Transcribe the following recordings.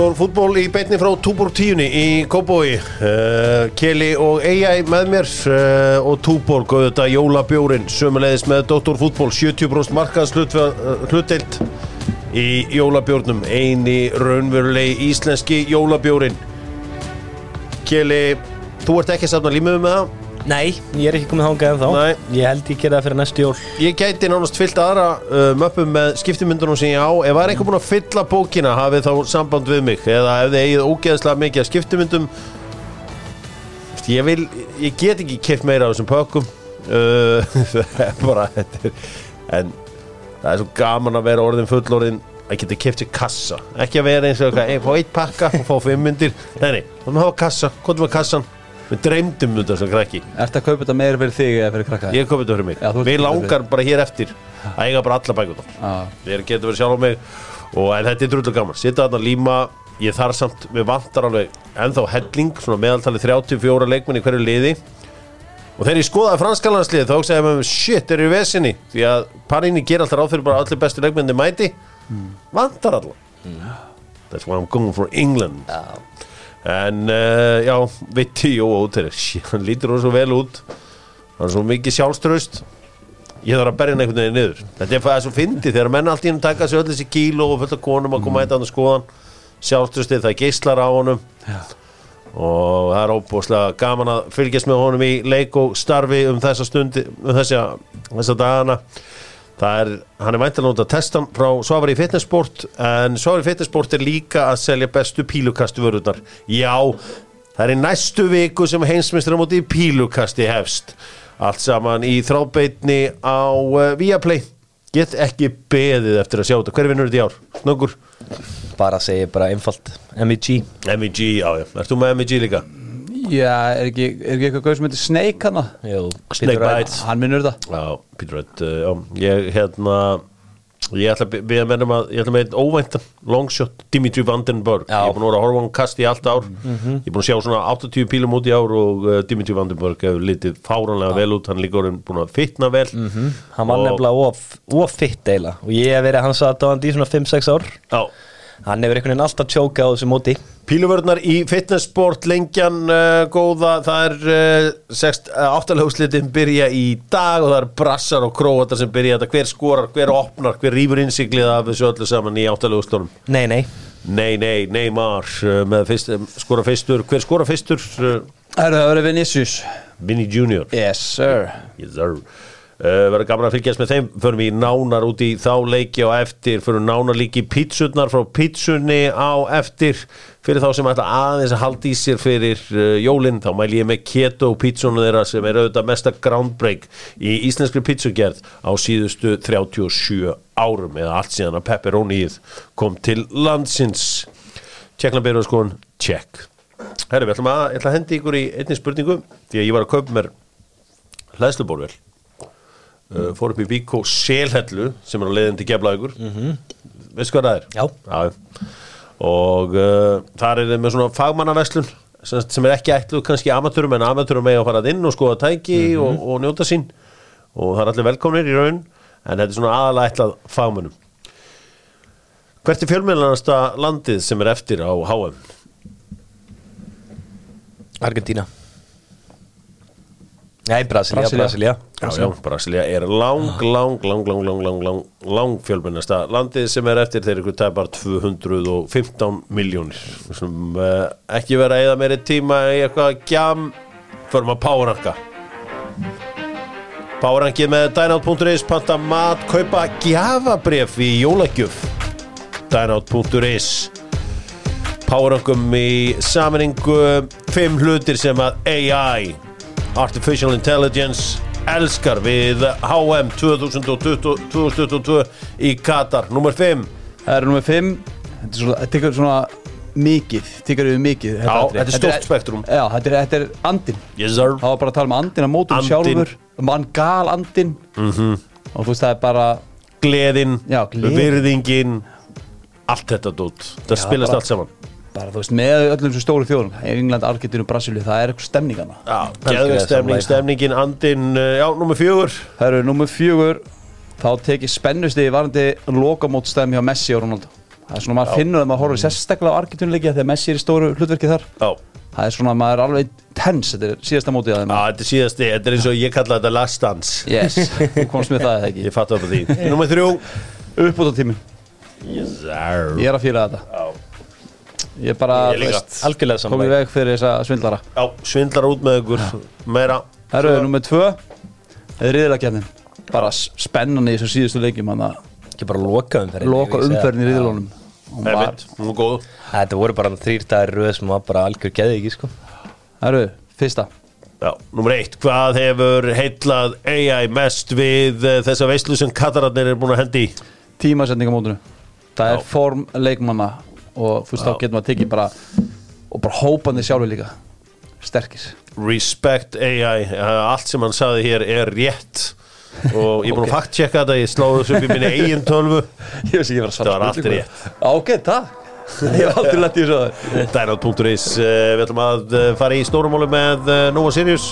Dóttor fútból í beinni frá Túbor 10 í Kóbói uh, Keli og Eyjæ með mér uh, og Túbor góðu þetta jólabjórin sömulegðis með Dóttor fútból 70% markaðs hlutdeilt í jólabjórnum. Eini raunverulegi íslenski jólabjórin Keli, þú ert ekki saman límið með það Nei, ég er ekki komið þángað en þá Nei. Ég held ég gera það fyrir næstu jól. Ég gæti nánast fyllt aðra uh, möppum með skiptimyndunum sem ég á. Ef það er einhver búinn að fylla bókina hafið þá samband við mig. Eða ef þið eigið ógeðslega mikið af skiptimyndum. Veist, Ég vil, ég get ekki keft meira af þessum pökkum. Uh, Það er bara þetta er, En það er svo gaman að vera orðin fullorðin að geta keft sér kassa. Ekki að vera eins og eitthvað, "Hey, fá eitt pakka og fá fimm myndir. Nei, nei, þá maður hafa kassa, hvað með kassan Við dreymdum um þetta sem krakki. Ertu að kaupa þetta meira fyrir þig eða fyrir krakka? Ég komið þetta fyrir mig. Við langar bara hér eftir að eiga bara alla bækuna Já. Við getum verið sjálf á mig og en þetta er drullu gaman. Sitta þarna líma Ég þarf samt, við vantar alveg ennþá helling, svona meðaltali 34 leikmenn í hverju liði. Og þegar ég skoðaði franskalanslið þá segja mér shit, eru í vesinni. Því að Parini ger alltaf ráð fyrir bara allir bestu leikmenni mæti. Vantar alla. That's why I'm going for England En uh, já, Vitti Jó hann lítur hún svo vel út. Hann er svo mikið sjálfströst ég þarf að berja hann einhvern veginn niður. Þetta er það svo fyndið þegar menn allt í hann taka sér öll þessi kíló og fullt af konum að koma eitthvað að skoðan. Sjálfströstið það geislar á honum. Já. og það er óbúslega gaman að fylgjast með honum í leik og starfi um þessa stundi um þessa, þessa dagana það er, hann er væntanlega út að testa frá Svavari Fitnessport en Svavari Fitnessport er líka að selja bestu pílukastu vörðunar já, það er næstu viku sem heimsmyndstur á móti pílukasti hefst. Allt saman í þrábeitni á uh, Viaplay. Get ekki beðið eftir að sjá þetta. Hver vinnur þetta í ár? Snöggur? Bara segi bara einfalt. MEG MEG, já, já, þú með MEG líka? Já, er ekki, er ekki eitthvað gauð sem heitir Snake hana? Jú, Snake. Bites. Hann minnur það Já, Peter Wright, uh, ég hérna ég ætla að við að mennum að ég ætla með einn óvæntan longshot Dimitri Vandenberg. Já. ég er búin að vera að horfa hann kast í allt ár. Ég er búin að sjá svona 80 pílum út í ár og uh, Dimitri Vandenberg hefur litið fáranlega vel út, hann líka orðinn búin að fitna vel. Hann var nefnilega of, of eila Og ég hef verið hans aðdáðandi í svona 5-6 ár. Já, Hann hefur einhvern veginn alltaf tjókað á þessu móti. Píluvörðnar í fitnessport lengjan uh, góða, það er uh, sext, uh, áttalöfuslitin byrja í dag og það er brassar og króatar sem byrja þetta, hver skorar, hver opnar, hver rýfur innsiklið af þessu öllu saman í áttalöfuslunum Nei, nei. Nei, nei, Neymar uh, með fyrst, skora fyrstur, hver skora fyrstur uh, Það eru að vera Vinicius. Vinny Junior. Yes sir. Yes, sir. Uh, verður gaman að fylgjast með þeim. Förum við nánar út í þá leiki á eftir. Förum nánar líki pítsurnar frá pítsunni á eftir. Fyrir þá sem ætla aðeins að halda í sér fyrir uh, jólinn, þá mæl ég með keto pítsunni þeirra sem er auðvitað mesta groundbreak í íslenskri pítsugerð á síðustu 37 árum eða allt síðan að pepperónið kom til landsins. Tjekklanbyrðu skoðun, tjekk Herru, við ætlum að, ætla að hendi ykkur í einni spurningu því að ég var að kaupa mér hlæðslubórvel uh, fór upp í Víkó Selhellu sem er á leiðin til Geflavíkur mm -hmm. veistu hvað það er? Já. Já. og uh, þar er þeim með svona fagmannaveslun sem, sem er ekki ætluð kannski amateurum en amateurum með að fara inn og skoða tæki og, og njóta sín og það er allir velkomnir í raun en þetta er svona aðalega ætlað fagmannum Hvert er fjölmjölanasta landið sem er eftir á HM? Argentína Nei, Brasilia, Brasilia. Brasilia. Er lang, lang, lang, lang, lang, lang, lang, lang fjölmennasta landið sem er eftir þeir ykkur tæpar 215 miljónir sem uh, ekki vera að eða meiri tíma í eitthvað gjam. Förum að powerranka. Powerrankið með dynout.is panta mat, kaupa gjafabref í jólagjöf. Dynout.is Powerrankum í saminningu fimm hlutir sem að AI Artificial Intelligence elskar við HM 2020 2022 í Katar. Númer 5 Það eru nummið 5 Þetta er tekur svona mikið Tekur yfir mikið. Já, þetta er stórt spektrum. Já, þetta er, þetta er andin Yes Það var bara að tala um andin að mótum sjálfur. Mann gal andin -hmm. Og þú veist það er bara Gleðin, Já, virðingin Allt þetta dót. Það Já, spilast bara- allt saman Bara þú veist með öllum þessu stóru þjóðum England, Argentínu, Brasilíu Það er eitthvað stemningana. Já, geðveik stemning, stemningin, andin uh, Já, númer fjögur. Það eru nummið fjögur Þá tekið spennusti varandi lokamót stemmi hjá Messi og Ronaldo. Það er svona maður að maður horfir sérstaklega á Argentínuleiki þegar Messi er í stóru hlutverki þar. Já, það er svona maður er alveg tens þetta er síðasta mótið að þeim. Já, þetta er síðasti, þetta er eins og ég kalla þetta last dance. Yes, þú komst með það eða ekki? Ég fatt upp á því. Númer þrjú. Uppbúta tími, yes, sir. ég er að fýla þetta ég bara Ég líka. veist, komið veg fyrir þessa svindlara. Já, svindlar út með ykkur Meira. Það eru nummið tvö. Það er riðilakefnin Bara spennan í þessu síðustu Þannig Ekki bara loka umferðin loka umferðin í riðilónum Þetta voru bara þrýr dagar röð sem var bara algjör geði ekki sko. Það eru fyrsta. Já, nummer eitt, hvað hefur heitlað AI mest við uh, þessa veislu sem Katararnir er búin að hendi í? Tímasendingamótinu. Það Já. er form leikmanna Og þú veist þá getur maður tekið bara Og bara hópandi sjálfur líka. Sterkis Respect AI, allt sem hann saði hér er rétt. Og ég er búin að fakt checka þetta, ég sláði þessu upp í minni eigin tölvu. Að Það var allt rétt. Ok, takk. Ég hef aldrei lett í þessu Dynot.is, uh, við ætlum að uh, fara í stórumáli með uh, Nova Sirius.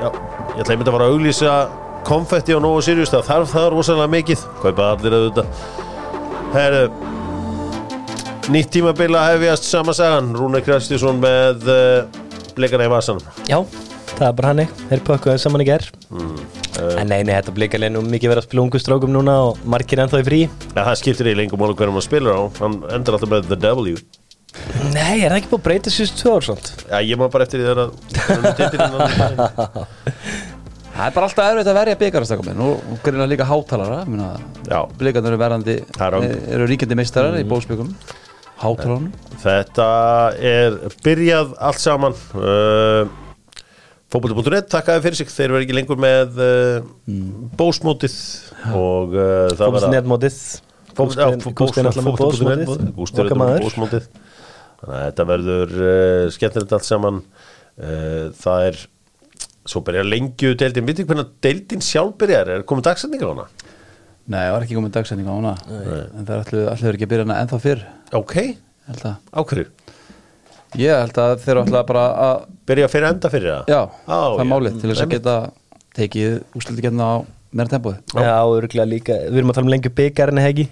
Já, ég ætla einmitt að fara að auglýsa konfetti á Nova Sirius, það þarf það rosalega mikið. Kaupa allir að þetta Herru Nýtt tímabila hefjast sama sagan. Rúna Kristjússon með uh, blikana í vasanum. Já, það er bara hannig Þeir pökkuðu saman í ger En nei, nei, þetta blikar leið nú mikið verið að spila ungu strákum núna og margir ennþá í frí. Ja, Það skiptir í lengum máli hverjum hann spilar á. Hann endur alltaf með The W. Nei, er það ekki búið að breyta síðust tvö ár svont? Já, ég má bara eftir því þegar að hann er hann- Það er bara alltaf erfitt að verja byggarastakar minn og, greinlega líka hátalara. Blikarnir eru Það er eh, eru ríkjandi meistarar í bóðsbyggum Hátalarunum Þetta er byrjað allt saman uh, Fótbolti.net takkaði fyrir sig. Þeir verið ekki lengur með uh, bósmótið og uh, það Okkar með maður. bósmótið. Þannig að þetta verður uh, skemmtilegt allt saman. Uh, það er svo byrjar lengju deildin, veitir hvernig deildin sjálf byrjar, er komið dagsendingar á hana? Nei, það var ekki komið dagsending á hana. En það er allir, allir ekki að byrja hana ennþá fyrr. Ok, ákveður Ég held að þeir eru alltaf bara að Byrja fyrir enda fyrir það? Já, Á, það er málið til þess að geta tekið úrslutikefna á meira tempóið. Já, örgulega líka Við erum að tala um lengur byggarinn hegi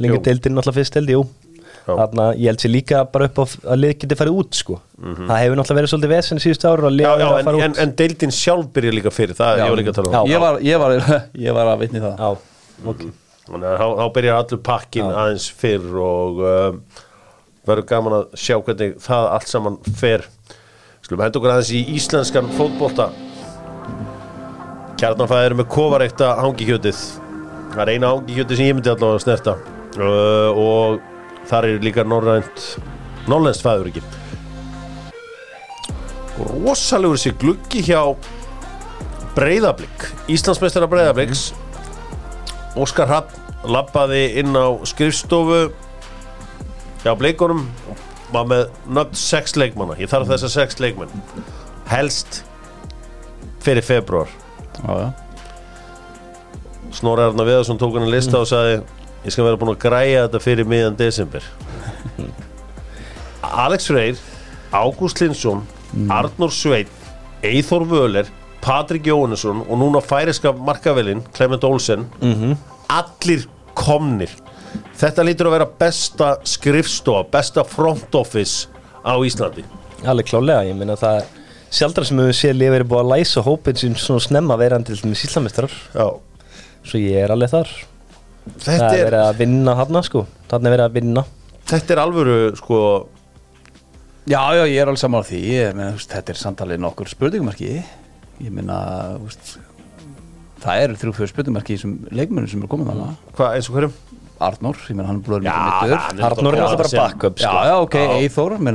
Lengur deildin náttúrulega fyrst held, jú. Þannig að ég held sér líka bara upp á að lið geti farið út sko. Það hefur náttúrulega verið svolítið vesen í síðustu ára Já, já, en, en, en deildin sjálf byrja líka fyrir það, ég var líka að tala um. Já. ég var, ég, var, ég var að vitni það. Já, ok. Þannig að þá, þá byrjar allur pakkin aðeins fyrr og um, verður gaman að sjá hvernig það allt saman fer. Skulum henda okkur aðeins í íslenskan fótbolta. Kjarnanfæðir með kofareikta hangikjötið. Það er eina hangikjötið sem ég myndi allavega að snerta. Uh, og þar er líka norrænt norrlenskt fæður ekki? Rosalegur sér gluggi hjá Breiðablík Íslandsmeistara Breiðablíks Óskar Hrapp labbaði inn á skrifstofu hjá bleikunum og var með nöfn sex leikmanna. Ég þarf þessa sex leikmenn. Helst fyrir februar Já, já. Snorri Arna Viðarsson tók hann að lista og sagði ég skal vera búin að græja þetta fyrir miðan desember. Alex Freyr Ágúst Linsson Arnór Sveit Eithor Völer Patrik Jóhannesson og núna færiska markavelin Clement Olsen allir komnir. Þetta lítur að vera besta skrifstofa besta front office á Íslandi. Alveg klálega, ég meina það er sjaldra sem við séð liðið verið búið að læsa hópin sem svona snemma verandi til með síslamestrar Já. Svo ég er alveg þar. Það þetta er er, verið að vinna hann sko. Þannig er verið að vinna. Þetta er alvöru sko Já, já, ég er alveg saman á því. Ég, veist, Þetta er samtalið nokkur spurningumarki Ég veist, Það eru þrjú fyrir spurningumarki í þessum leikmennum sem er komið þannig hvað eins og hverjum? Arnór, ég meina hann er Já, vera mittur Arnór er alltaf bara backup Já, sko. já, ok, Eithor hann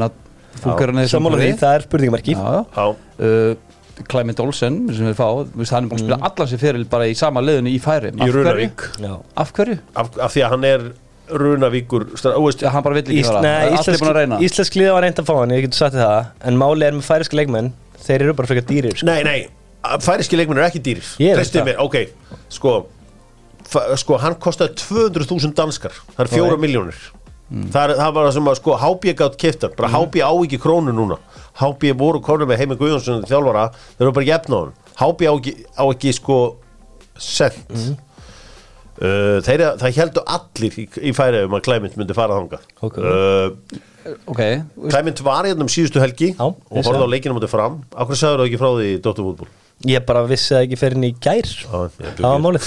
Sammála því, það er spurningamarki Já, já. Já, uh, Clement Olsen sem við fá, hann er búin að spila allan sér fyrir bara í sama liðinu í færi í Runavík. Já. Af hverju? af, því að hann er Runavíkur Já, hann bara vill ekki Ís, fara. nei, Allir búin að reyna. íslensk, liða var reynd að fá hann, ég getur sagt það. En máli er með færiska leikmenn Þeir eru bara frekar dýrir sko. Nei, nei, færiski leikmenn er ekki dýrir. Ég veit Treystið það. mér, ok Sko, fa- sko hann kostaði 200.000 danskar Það er fjóra miljónir það, er, það var það sem að sko HB gátt keftar Bara HB á ekki krónu núna. HB voru krónu með Heimi Guðjónsson þjálfara Þeir eru bara jefn á hann. HB á ekki, á ekki sko sent. Uh, þeir, það heldur allir í, í færiðum að Klæmynd myndi fara þangað. Ok. uh, ok, Klæmynd var hérna um síðustu helgi Já, og horfði á leikinu mútið fram. Akkur sagður þú ekki frá því Dóttur fútból? Ég bara vissi það ekki fyrir henni í gær. Ég Það var málið.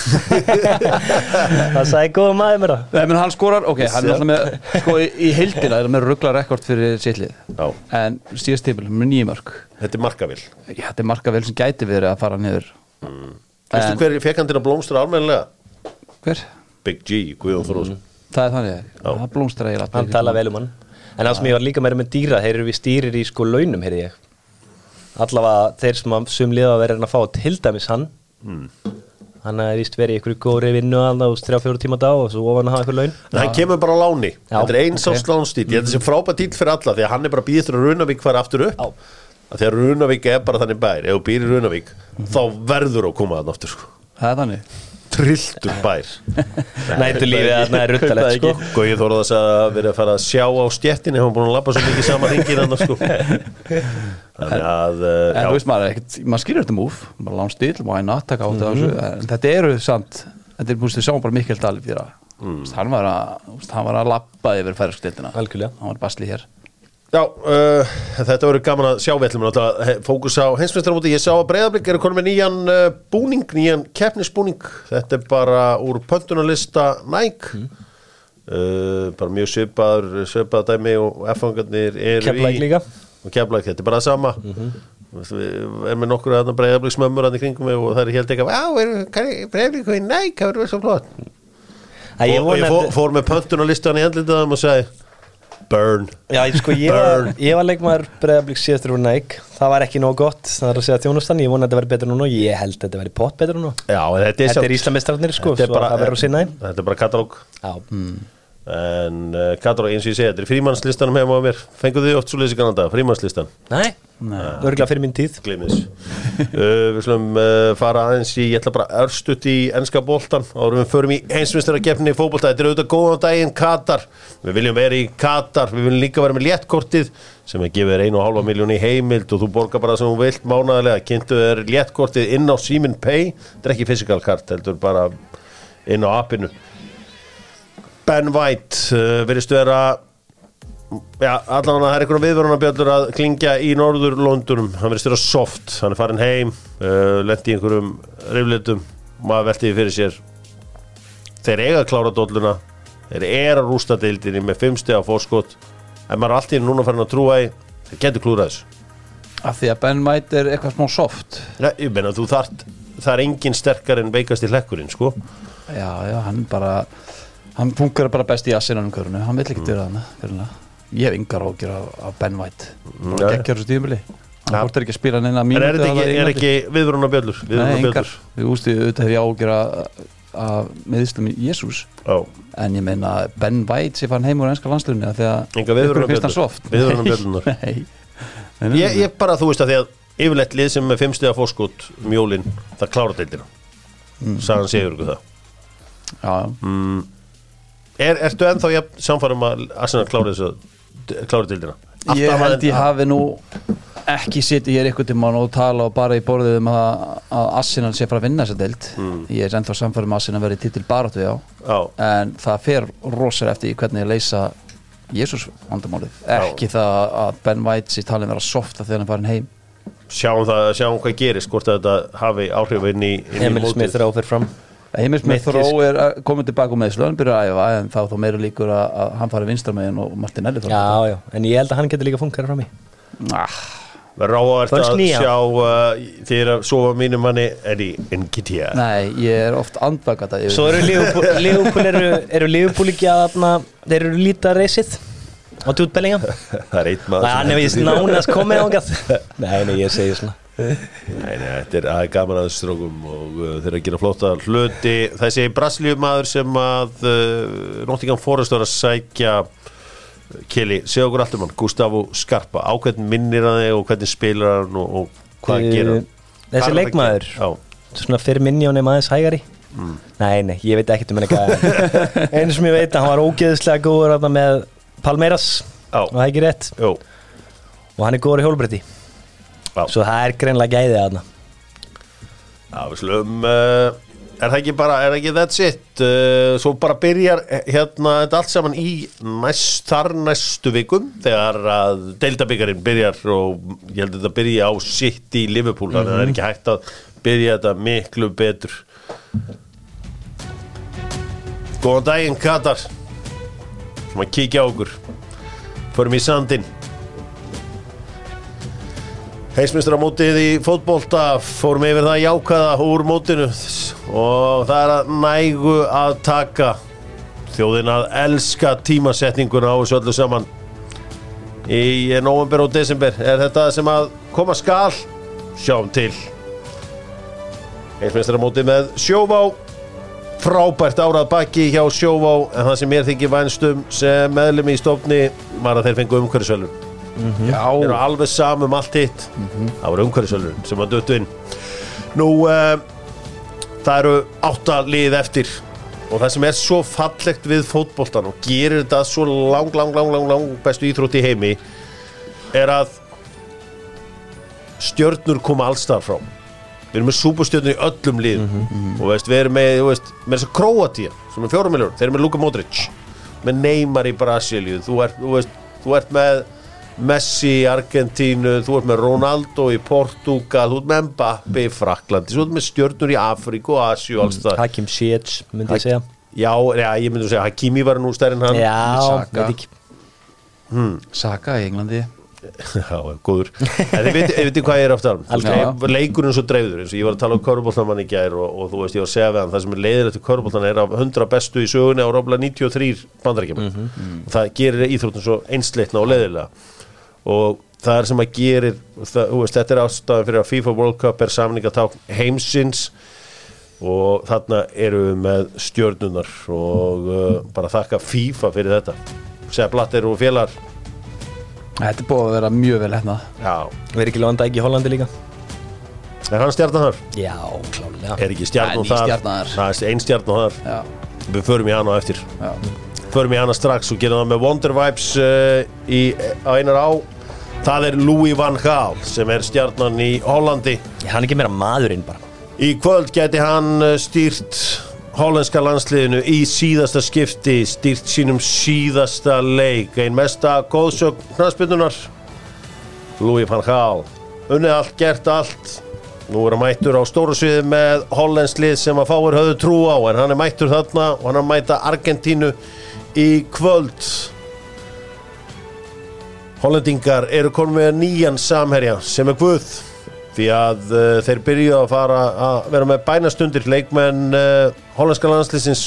Það sagði góða maður mér það Nei, menn hann skorar, ok, hann er alltaf með sko, í, í heildina er með ruggla rekord fyrir sittlið Já, en síðast típil með nýjum mörg þetta er markavill Já, þetta er marka vel sem gæti verið að fara niður. Veistu En- hver fekk hann til að blómstra almennilega? Hver? Big G, Guðjón Þórósson Það er þannig, það blómstra eiginlega Hann tala vel um hann En það sem ég var líka meira með dýra Þeir eru við stýrir í sko launum, heyrði ég. Allavega þeir sem að sum liða að vera að fá til dæmis hann. Hann er víst verið í ykkur góri vinnu alveg þrjá fjóru tíma á dag og svo ofan að hafa ykkur laun. En hann kemur bara á láni. Já, Þetta er eins ok. ást lánstýtt Ég held þessi frábært dýl fyrir alla Því að hann er bara til að Runavík fara aftur upp. Já. að Þegar Runavík er bara þannig bær. Ef þú í Runavík Þá verður að koma þann aftur sko. Það er þannig Trilltur bær. Nættu lífið að það er ruttalegt sko. Góið þóra þess að vera að fara að sjá á stjettinni Hann búin að labba svo mikið sama ringin hann sko. Þannig að En já, þú veist maður, maður skýrir þetta múf maður lán stíl, maður nattaka átt af þessu en þetta eru samt, þetta er búist við sjáum bara Mikkel Dalí fyrir að hann var að, þú veist, hann var að lappa yfir færskstildina Algjörlega. hann var basli hér já uh, þetta verður gaman að sjá. Að fókus á heimsmyndstarmóti Ég sá að breyðablík eru konum með nýjan uh, búning Nýjan keppnisbúning. Þetta er bara úr pöntunarlista Nike. Uh, Bara mjög svipaður Svipaður dæmi og F-fangarnir eru Keflavík í. Og Keflæk, þetta er bara það sama. Við erum með nokkur að breyðablík smömmur í kringum og það er helt eitthvað Já, breyðablík og Nike, það verður svo flott. Og, og ég fór, fór með pöntunarlistan í andlitaðum og segi Burn. Já, sko, ég, var, ég var leikmaður breyðablík síðastur úr næk Það var ekki nóg gott, það er að segja þjónustan. Ég vona að þetta verði betur núna og ég held að þetta verði pott betur núna. Já, þetta er, Þetta er Íslamistrarnir sko, Þetta er bara- Þetta er bara katalóg. Já, En uh, katalóg eins og ég segi, þetta er frímannslistanum heima á mér. Fenguð þið oft svo leysi kannanda, frímannslistan? Nei, örgulega fyrir mín tíð. Gleimið uh, Við slum uh, fara aðeins í, ég ætla bara örstutt í enska boltan Árum við förum í einsvinstara gefni í fótbolta. Þetta er auðvitað góðan daginn Katar. Við viljum vera í Katar, við viljum líka vera með léttkortið sem er gefið þér einu og hálfa miljón í heimild og þú borgar bara sem þú vilt mánaðarlega. Kynntu þér léttkortið inn á Simin Pay Ben White uh, verðist vera Já, allan það er einhverjum viðvörunarbjöldur að klingja í norður Londunum, hann verðist vera soft hann er farin heim, uh, lendi í einhverjum riflitum, maður veltiði fyrir sér. Þeir eiga að klára dolluna, þeir eru að rústa deildinni með fimm steg á fórskot en maður er allt í einu núna farin að trúa í þeir getur klúrað þessu. Af því að Ben White er eitthvað smá soft. Ja, ég meina þú þart, það er engin sterkar en veikast í hlekkurinn sko. Já, já, hann bara hann funkar bara best í assinanum körunu hann vill ekki vera þannig ég hef yngar ágjur af, Ben White. Nei. og geggjör þessu tímubili hann er ekki að spila neina en mínútu er þetta þarna ekki, er Englandi. ekki viðvörunarbjöllur Nei, engar, viðvörunarbjöllur við ústu auðvitað hef ég ágjur af meðistum í Jésús en ég meina Ben White sé fann heim úr ennska landslunni þegar ykkur hann viðvörunarbjöllur soft nei, nei, ég, bara, þú veist að því að yfirleitt lið sem með fimm stiga fórskot mjólin, það klára deildina. Mm. sagan segur ykkur það. Mm. Er, Ertu ennþá jafn samfærum að Arsenal klára þessu klára deildina? ég held ég hafi nú ekki sitið hér ykkur tíma og tala og bara í borðið um að, að Arsenal sé fara að vinna þessa deild. Ég er ennþá samfærum að Arsenal verði titil baráttu já. Já, en það fer rosalega eftir hvernig ég leysa Jésús vandamálið. Ekki það að Ben White sé talin vera softa þegar hann farin heim. Sjáum það, sjáum hvað gerist hvort þetta hafi áhrif inn í, í Emil. Smith áfyrir fram Mitt Þró er að- komið tilbaka með slöðan byrja að æfa en þá þá meira líkur að, að hann fari vinstramegin og Martinelli þar Já, já, en ég held að hann getur líka funkar fram í. Ah, Verður áhvert Fölsk að nýja. sjá uh, þegar að sofa mínu manni er í NGT Nei, ég er oft andvakata yfir Svo eru Liverpool, Liverpool eru, eru Liverpool ekki að þeir eru lítið reysið á tjútbellinga Það er eitt maður hann er vist nánast komið ángað Nei, nei, ég segi svona Nei, nei, þetta er, er gaman að þessu strókum og uh, þeir eru að gera flotta hluti. Þessi Brasilíumaður sem að uh, Nottingham Forest var að sækja Kili, segja okkur allt um hann Gustavo Skarpa, á hvern minnir hann og hvernig spilar hann og, og hvað uh, gera Þessi Hvað er leikmaður? Svona fyrir hann er maður hægari? Nei, nei, ég veit ekkert um henni Einu sem ég veit hann var ógeðslega góður með Palmeiras. Það er ekki rétt? Já, og hann er góður í hjólbretti Já. Svo það er greinlega gæðið þarna. Já, við slum uh, er það ekki bara, er það ekki that's it? Uh, svo bara byrjar eh, hérna þetta allt saman í næst, þar næstu vikum þegar að deildabyggarinn byrjar og ég held að þetta byrja á sitt í Liverpool þannig að það er ekki hægt að byrja þetta miklu betur. Góðan daginn Katar. Sem að kíkja á okkur. Förum í sandinn Heimsmyndstamótið í fótbolta fórum yfir það jákaða úr mótinu og það er að nægu að taka. Þjóðin að elska tímasetninguna á þessu öllu saman. Í november og desember er þetta sem að koma skal. Sjáum til. Heimsmyndstamótið með sjóvá. Frábært árað baki hjá sjóvá en það sem mér þykir vænstum sem meðlum í stofni var að þeir fengu umhverfisvelun Já, þeir eru alveg samum allt hitt. Það voru umhverfisölur sem var döttu inn. Nú uh, það eru átta lið eftir. Og það sem er svo fallegt við fótboltan og gerir þetta svo lang, lang, lang, lang, lang bestu íþrótt í heimi er að stjörnur koma allstar frá. Við erum með súpustjörnur í öllum lið og veist, við erum með, veist, með þess að Kroatia sem er fjórum miljónur, þeir eru með Luka Modric með Neymar í Brasilíu. Þú þú þú ert með Messi í Argentínu, þú ert með Ronaldo í Portugal, þú ert með Mbappe í Fraklandi, þú ert með stjörnur í Afríku og Asíu alls það Hakim Ziyech, myndi ég segja. Já, já, ég myndi segja, Hakimi var nú stærri en hann. Já, veit ekki. Saka í Englandi. Já, góður. En þið veitir veit hvað ég er aftur. Leikurinn svo dreifður eins og ég var að tala um köruboltamann í gær og, og þú veist ég var að segja við hann það sem er leiðir eftir köruboltan er af 100 bestu í sögunni á rófla 93 bandarækjum og það gerir íþróttum svo einsleitna og leiðilega og það er sem að gerir það, veist, þetta er ástæðan fyrir að FIFA World Cup er samningaták heimsins og þarna eru við með stjörnunar og uh, bara þakka FIFA fyrir þetta. Segja Blatter og félagar. Þetta er búið að vera mjög vel hérna Já, Verið ekki landa ekki í Hollandi líka? Er hann stjarnan þar? Já, klálega Er ekki er ný þar? Það er ein stjarnan þar. Já, Við förum í hana eftir. Já. Förum í hana strax og gerum það með Wonder Vibes uh, í, á einar á Það er Louis van Gaal sem er stjarnan í Hollandi. Hann er ekki meira maðurinn bara. Í kvöld geti hann uh, stýrt hollenska landsliðinu í síðasta skipti stýrt sínum síðasta leik. Ein mesta góðsögn knastbyrnunar Louis van Gaal. Unnið allt, gert allt. Nú er hann mættur á stóru sviði með hollenslið sem að fáir höfðu trú á en hann er mættur þarna og hann er mæta Argentínu í kvöld Hollendingar eru konum með nýjan samherja sem er Guð því að uh, þeir byrju að fara að vera með bænastundir leikmenn uh, hollenska landslýsins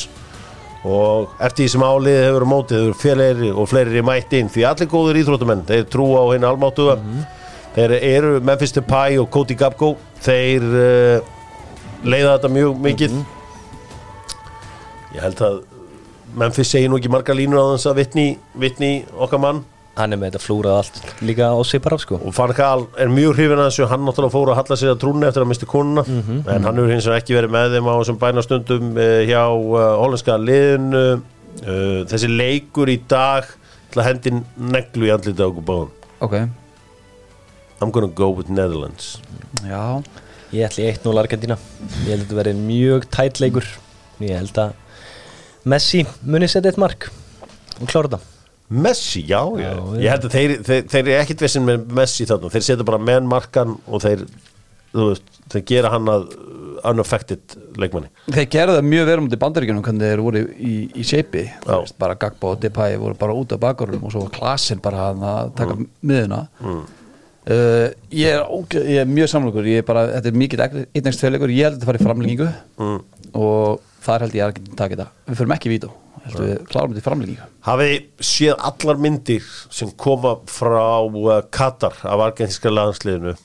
og eftir því sem álið hefur mótið félagri og fleiri mætt inn því allir góður íþróttumenn, þeir trú á hinn almáttuga. Þeir eru Memphis Depay og Cody Gabgo þeir uh, leiða þetta mjög mikið. Ég held að Memphis segir nú ekki marga línur á þess að vitni, vitni okkar mann Hann er með þetta flúrað allt líka á sig bara sko. Og Van Gaal er mjög hrifin að þessu. Hann náttúrulega fór að halla sér að trúna eftir að misti konuna. En hann hefur hins vegar ekki verið með þeim á þessum bænastundum uh, hjá uh, hollenska liðinu. Uh, þessi leikur í dag til að hendin neglu í andlita okkur báðum. Ok, I'm gonna go with Netherlands. Já. Ég ætli 1-0 Argentina Ég held að þetta verið mjög tætt leikur. Ég held að Messi muni setja eitt mark og klára þetta Messi, já, já, Já, ég held að þeir, þeir, þeir eru ekkit vissin með Messi þarna, þeir setja bara menn markan og þeir, veist, þeir gera hann að unaffected leikmanni. Þeir gerðu það mjög verið mútið bandaríkjunum hvernig þeir voru í, í veist, bara Gagbo og Depay voru bara út af bakgrunum og svo var Klasin bara að taka mm. miðuna mm. Ég, er, óge- ég er mjög samlokur ég er bara, þetta er mikið einnægst tveirleikur ég held að þetta fara í framlengingu mm. og þar held ég að ekki taka þetta. Við förum ekki í vító, held við klárum þetta í framlengingu. Hafið þið séð allar myndir sem koma frá uh, Katar af argentinska landsliðinu?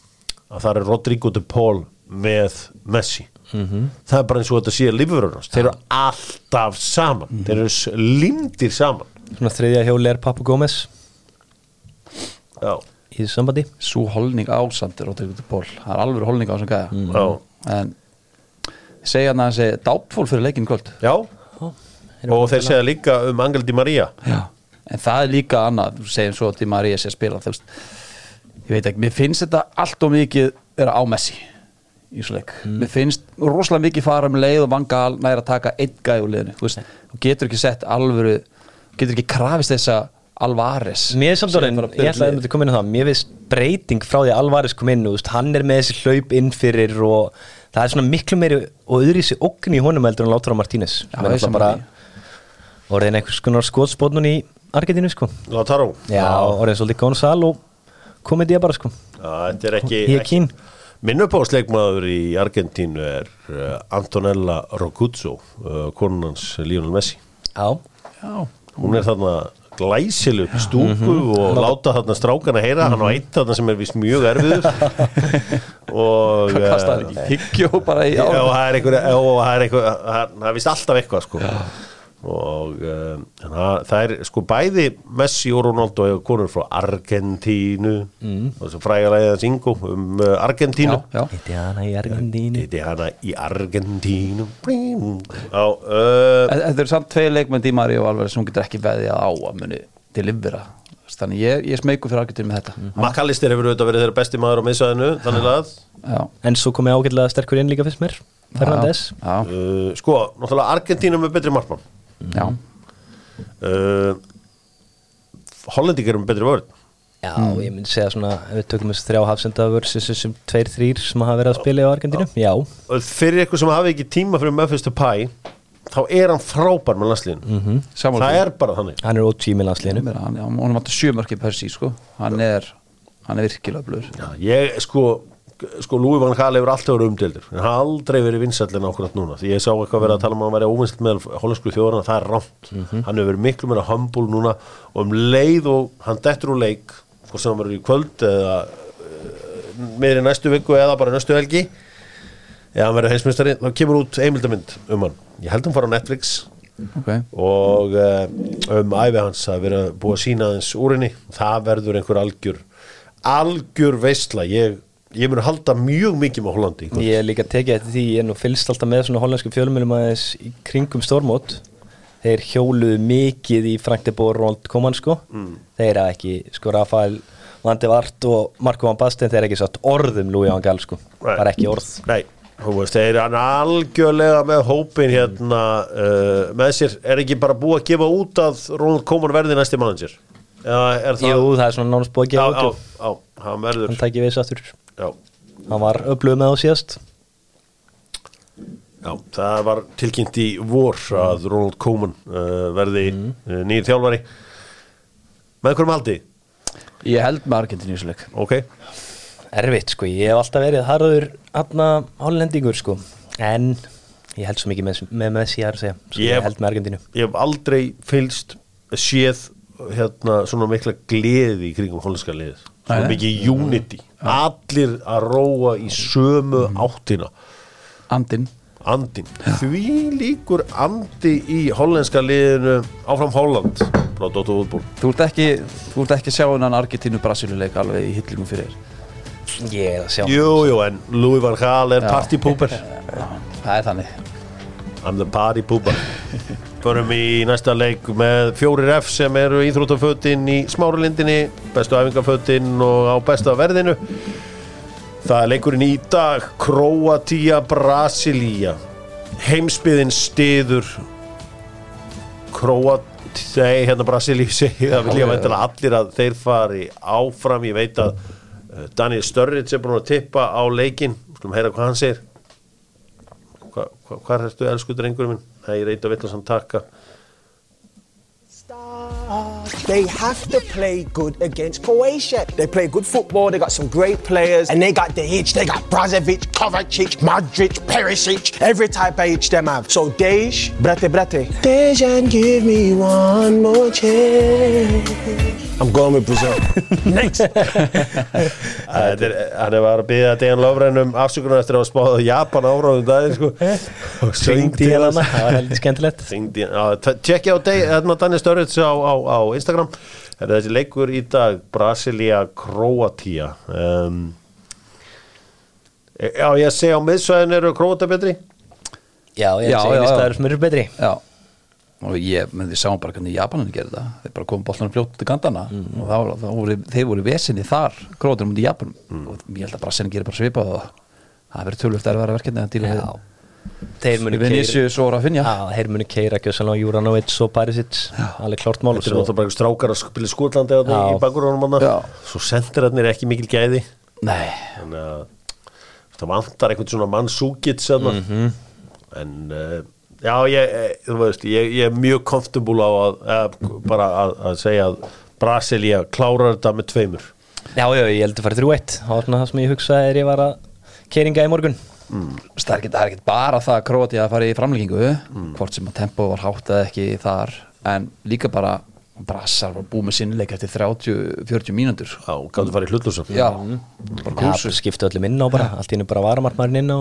Að það er Rodrigo de Paul með Messi. Það er bara eins og þetta sé lífurunast þeir eru alltaf saman. Þeir eru lindir saman. Svona þriðja hjóli er Papu Gómez já, í þessu sambandi. Svo holning ásamt Rodrigo de Paul það er alveg holning á þessum gæja. Já, en segja hann að þessi dátfól fyrir leikinn í kvöld. Já. og þeir segja líka um Angel Di Maria. Já, en það er líka annað þú segjum svo til María sé að spila veist, ég veit ekki, mér finnst þetta allt og mikið vera á Messi í svo leik. Mér finnst rosalega mikið fara um leið og vangal næra að taka einn gæði úr liðinu. Þú veist, þú getur ekki sett alvöru getur ekki krafist þessa Alvarez. Mér er samt sem orðin, ég ætlaði að myndi koma inn á það. Mér finnst breyting frá því að Alvarez kom inn veist, Hann er með þessi hlaup inn fyrir og það er svona miklu meiri og í sig ógn í honum heldur en Martínez. Alltaf sammála bara orðin einhvers konar skotspótnun í Argentínu sko. Lautaro. Já, orðin svolítið Gonzal og komið ég bara sko. Já, þetta er ekki, Ég er kín. Minn uppáðsleikmaður í Argentínu er uh, Antonella Rocuzzo uh, konunans Lionel Messi. Já, Já, hún er þarna glæsileg upp í stúku og láta þarna strákana heyra hann á eitt þarna sem er vist mjög erfiður. Og hvað kastar eh, ekki higgjó bara í Já, ár? það er já, það er það það er vist alltaf eitthvað sko. Og um, það, það er sko bæði Messi og Ronaldo og konur frá Argentínu. Mm. og þessu frægalega hans Ingo um uh, Argentínu. Þetta er hana í Argentínu. Þetta er hana í Argentínu. Uh, En Þetta eru samt tvei leikmenn Di Maria og Alvarez sem hún getur ekki veðið á að muni delivera. Þannig ég, ég smeyku fyrir Argentínu með þetta. McAllister hefur auðvitað verið þeirra besti maður á miðsvæðinu þannig að Já, En svo komið ágætlega sterkur inn líka fyrst mér. Fernandes. Uh, sko, náttúrulega Argentínu með betri markmann já, uh, Hollendingar með betri vörð Já, ég myndi segja svona við tökum þessu þrjá hafsenda versus þessum tveir þrýr sem hafa verið að spila í Argentínu. Já, fyrir eitthvað sem hafi ekki tíma fyrir Memphis to Pie þá er hann frábær með landslíðinu Mhm. Sammála það því. er bara þannig. Hann er ótími landsliðinu. Meira, hann, hann, hann vantar sjömörki per sí sko. hann, er, hann er virkilega blöður. Ég sko sko Louis van Gaal hefur alltaf verið umdeldur en hann aldrei verið vinsallin ákvæmt núna. Því ég sá eitthvað verið að tala um að hann væri óvinsall með hollensku þjóðurna, það er rámt hann hefur verið miklu meira humble núna og um leið og hann dettur úr leik hvort sem hann verður í kvöld eða uh, meðri næstu viku eða bara næstu helgi eða hann verður heimsmyndstari, þá kemur út heimildamind um hann, ég held hann fara á Netflix okay. og uh, um æfi hans að vera búið að sína aðeins úr henni. Það verður einhver algjör algjör veistla ég, ég mun halda mjög mikið með Hollandi. Ég er líka tekið eftir því, ég er nú fylgst alltaf með svona hollensku fjölmjölum aðeins í kringum stórmót Þeir hjóluðu mikið í Frank de Boer og Koman sko. Mm. Þeir hafa ekki, sko Rafael Vandi Vart og Marko Van Basten þeir hafa ekki satt orðum Van Gaal sko. Nei. Bara ekki orð. Nei, veist, þeir hann algjörlega með hópin hérna uh, með sér, er ekki bara búið að gefa út að Ronald Koeman verði næsti manager? Er það Jú, það er svona nánast búið að gefa já, út já, hann verður Já, Hann var öflug með á síðast. Já, það var tilkynnt í vor að Ronald Koeman uh, verði mm. nýr þjálfari. Með hverjum haldi? Ég held með Argentínu í þessu leik. Ok, Erfitt sko, ég hef alltaf verið harður Hanna hollendingur sko. En ég held svo mikið með, með Messi að segja. Svo Ég ég held með Argentínu. ég hef aldrei fylst séð hérna svona mikla gleði í kringum hollenska liðið. Svona mikið unity allir að róa í sömu áttina. Andin andin, því líkur andi í hollenska liðinu áfram Holland frá Dóttu Útból Þú ert ekki, þú ert ekki að sjá hennan Argentínu Brasiluleik alveg í hyllingum fyrir þér? Ég er að sjá jú, jú, en Louis van Gaal er Já. partypooper Það er þannig. I'm the party pooper Förum í næsta leik með fjórir F sem eru íþróttafötin í smáralindinni, bestu æfingafötin og á besta verðinu. Það er leikurinn í dag, Kroatia, Brasilia. Heimsbyðin stiður Kroatia, nei, hérna Brasilíu segja, það vil ég að veit allir að þeir fari áfram. Ég veit að uh, Daniel Störrits er búin að tippa á leikin, skulum heyra hvað hann segir. Hva, hva, hvað ertu elsku drengurinn minn? Nei, ég reyndi að vitla samt taka They have to play good against Croatia. They play good football, they got some great players, and they got the itch. They got Brazovic, Kovacic, Modric, Perisic, every type of itch them have. So Dej, brate brate. Dejan, give me one more chance. I'm going with Brazil. Next. Þetta er, hann er var að byggja Dejan Lofren um afsökunar eftir að hafa spáð á Japan áráðum daginn sko. og Hringdi í hana, það var heldur skemmtilegt Hringdi í hana. Já, t- Tjekkja á Dej- hérna Daniel Störrits á, á, á Instagram. Það er þessi leikur í dag Brasilia, Kroatia. Um, Já, ég segi á miðsvæðin eru Kroata betri? Já, ég Já, segi já. það eru sem eru betri. Já. Og ég, menn þið sáum bara hvernig Japanin gerði það þeir bara komum boltanum fljótt til kantana og þá, þá voru, þeir voru vesinni þar gróður mútið Japan. Og ég held að Brasilin gerir bara svipað á það. Verður tölvöld að vera verkefni að díla Já. Þeir munu við Vinicius og Rafinha. Já, þeir munu keira Gjössalá, Júranovic og Parisic Alveg klárt mál Þetta er náttúrulega bara strákar að spila Já. í bakgrunum Svo sendirarnir er ekki mikil gæði. Nei, að það vantar einhvern svona mannsúkit mm Mhm. En uh, já, ég, eh, veist, ég, ég er mjög comfortable á að, að bara að, að segja að Brasilia klárar þetta með tveimur. Já, já, ég held að fara 3-1 Það var svona það sem ég hugsaði er ég var að keiringa í morgun það er ekki, það er ekki bara það að Króati að fara í framlíkingu hvort sem að tempo var hátt eða ekki þar en líka bara Brassar var búið með sinnleik eftir 30-40 mínútur. Já, gáttu farið hlutlúsum já, bara Já, kúsu skiptu öllum inn á bara Allt í hennu bara varamartmaðurinn inn á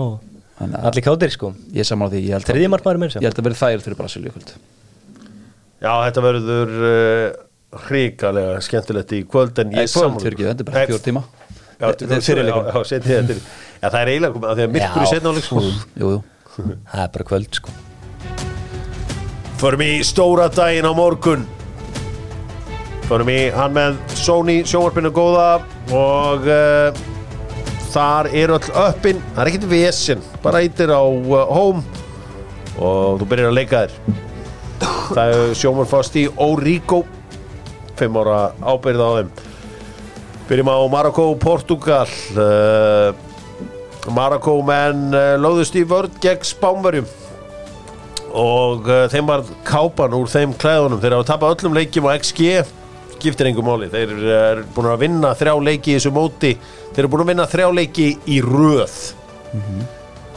að- Allir kátir sko. ég saman á því, ég held að, að verði þægilegt fyrir Brasilíu kvöld. Já, þetta verður uh, hrikalega skemmtilegt í kvöld en ég ekki, þetta er bara fjór tíma. Já, Þetta er fyrirleikum. Já, er- það er eiginlega komið að því að myrkur í Já. setna áleik sko. Jú, jú Það er bara kvöld sko. Förum í stóra daginn á morgun. Förum í hann með Sony sjónvarpinu góða og uh, þar er öll öppin. Það er ekkert vesen, bara ítir á uh, home. Og þú byrjar að leika þér. Það er sjónvarfast í Origo. 5 ára ábyrð á þeim. Byrjum á Marokko Portugal uh, Marokko menn uh, lögðust í vörð gegn Spánverjum. Og uh, þeim var kápan úr þeim klæðunum. Þeir hafa tapað öllum leikjum á XG skiptir engum máli, þeir eru búin að vinna þrjá leiki í þessu móti. Þeir eru búin að vinna þrjá leiki í röð.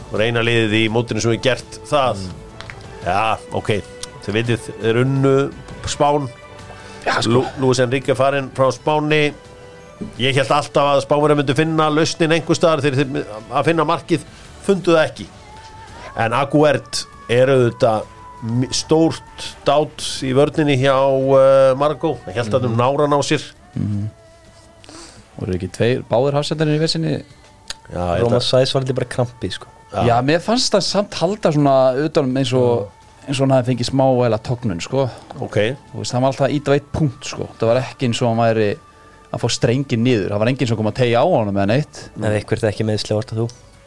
Og reyna liðið í mótinu sem er gert það. Já, ok. Þið vitið, þeir unnu Spán. Lú, Lúis Enrique farinn frá Spáni ég held alltaf að Spánverið myndi finna lausnin einhver staðar þegar þeir að finna markið fundu það ekki. En Aguert er auðvitað stórt dát í vörninni hjá uh, Margo, það held að um náran á sér. Voru ekki tveir báðir hafsendarinn í vesinni? Já, Róma Sæs var þetta bara krampi sko. Já. mér fannst það samt halda svona utanum eins og eins og hann hefði fengið smá eða tóknun sko. Ok, Þú veist, hann var alltaf veitt punkt sko. Það var ekki eins og hann væri að fá strengin niður. Það var enginn sem kom að tegja á honum eða neitt. Ef ykkur þetta ekki meðslega vart að þú?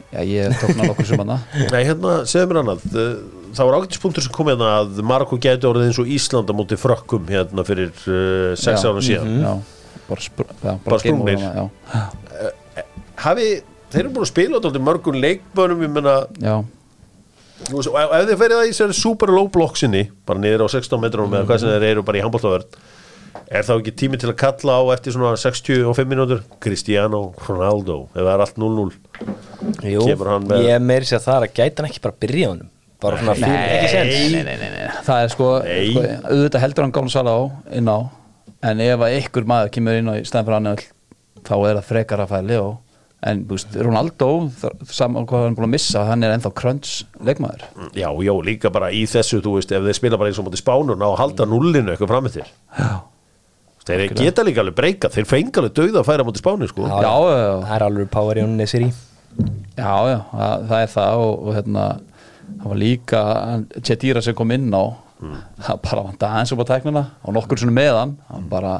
Já ég tókna nokkur sem hann nei hérna segðu mér annað. Uh, það var ágætispunktur sem kom hérna að Margo gæti orðið eins og Ísland á móti frökkum hérna fyrir uh, sex Já. ára síðan. já, bara, spr já, Bara over sprungnir. hana, já, hafi, þeir eru búin að spila dálítið mörgum leikbönum, ég menna já, og ef þið ferið það í sér super low blocksinni bara niður á 16 metrum eða hvað sem þeir eru bara í handbóltavörn er þá ekki tími til að kalla á eftir svona 65 mínútur? Cristiano Ronaldo ef það er allt 0-0 Jú, Kemur hann með- ég er meiri sér það að gæti hann ekki bara byrja á honum? Bara svona fyrir, ekki sens nei, nei, nei, nei. það er sko, sko auðvitað heldur hann Gonzalo inn á en ef að ykkur maður kemur inn á stæðan fyrir hann þá er það frekar að fæða Leo. En veist, Ronaldo saman hvað hann er búin að missa hann er ennþá crunch leikmaður. Já, já, líka bara í þessu, þú veist, ef þeir spila bara eins og móti spánun á að halda nullinu eitthvað framöttir já, þeir geta líka alveg breyka, þeir fengi alveg dauða að færa móti spánu, sko. Já, já, já. Það er alveg power í honum nesir í Já, já, það, það er það og, og hérna, það var líka Chetira sem kom inn á. Það bara vant aðeins upp á tæknina og nokkur svona meðan hann. Bara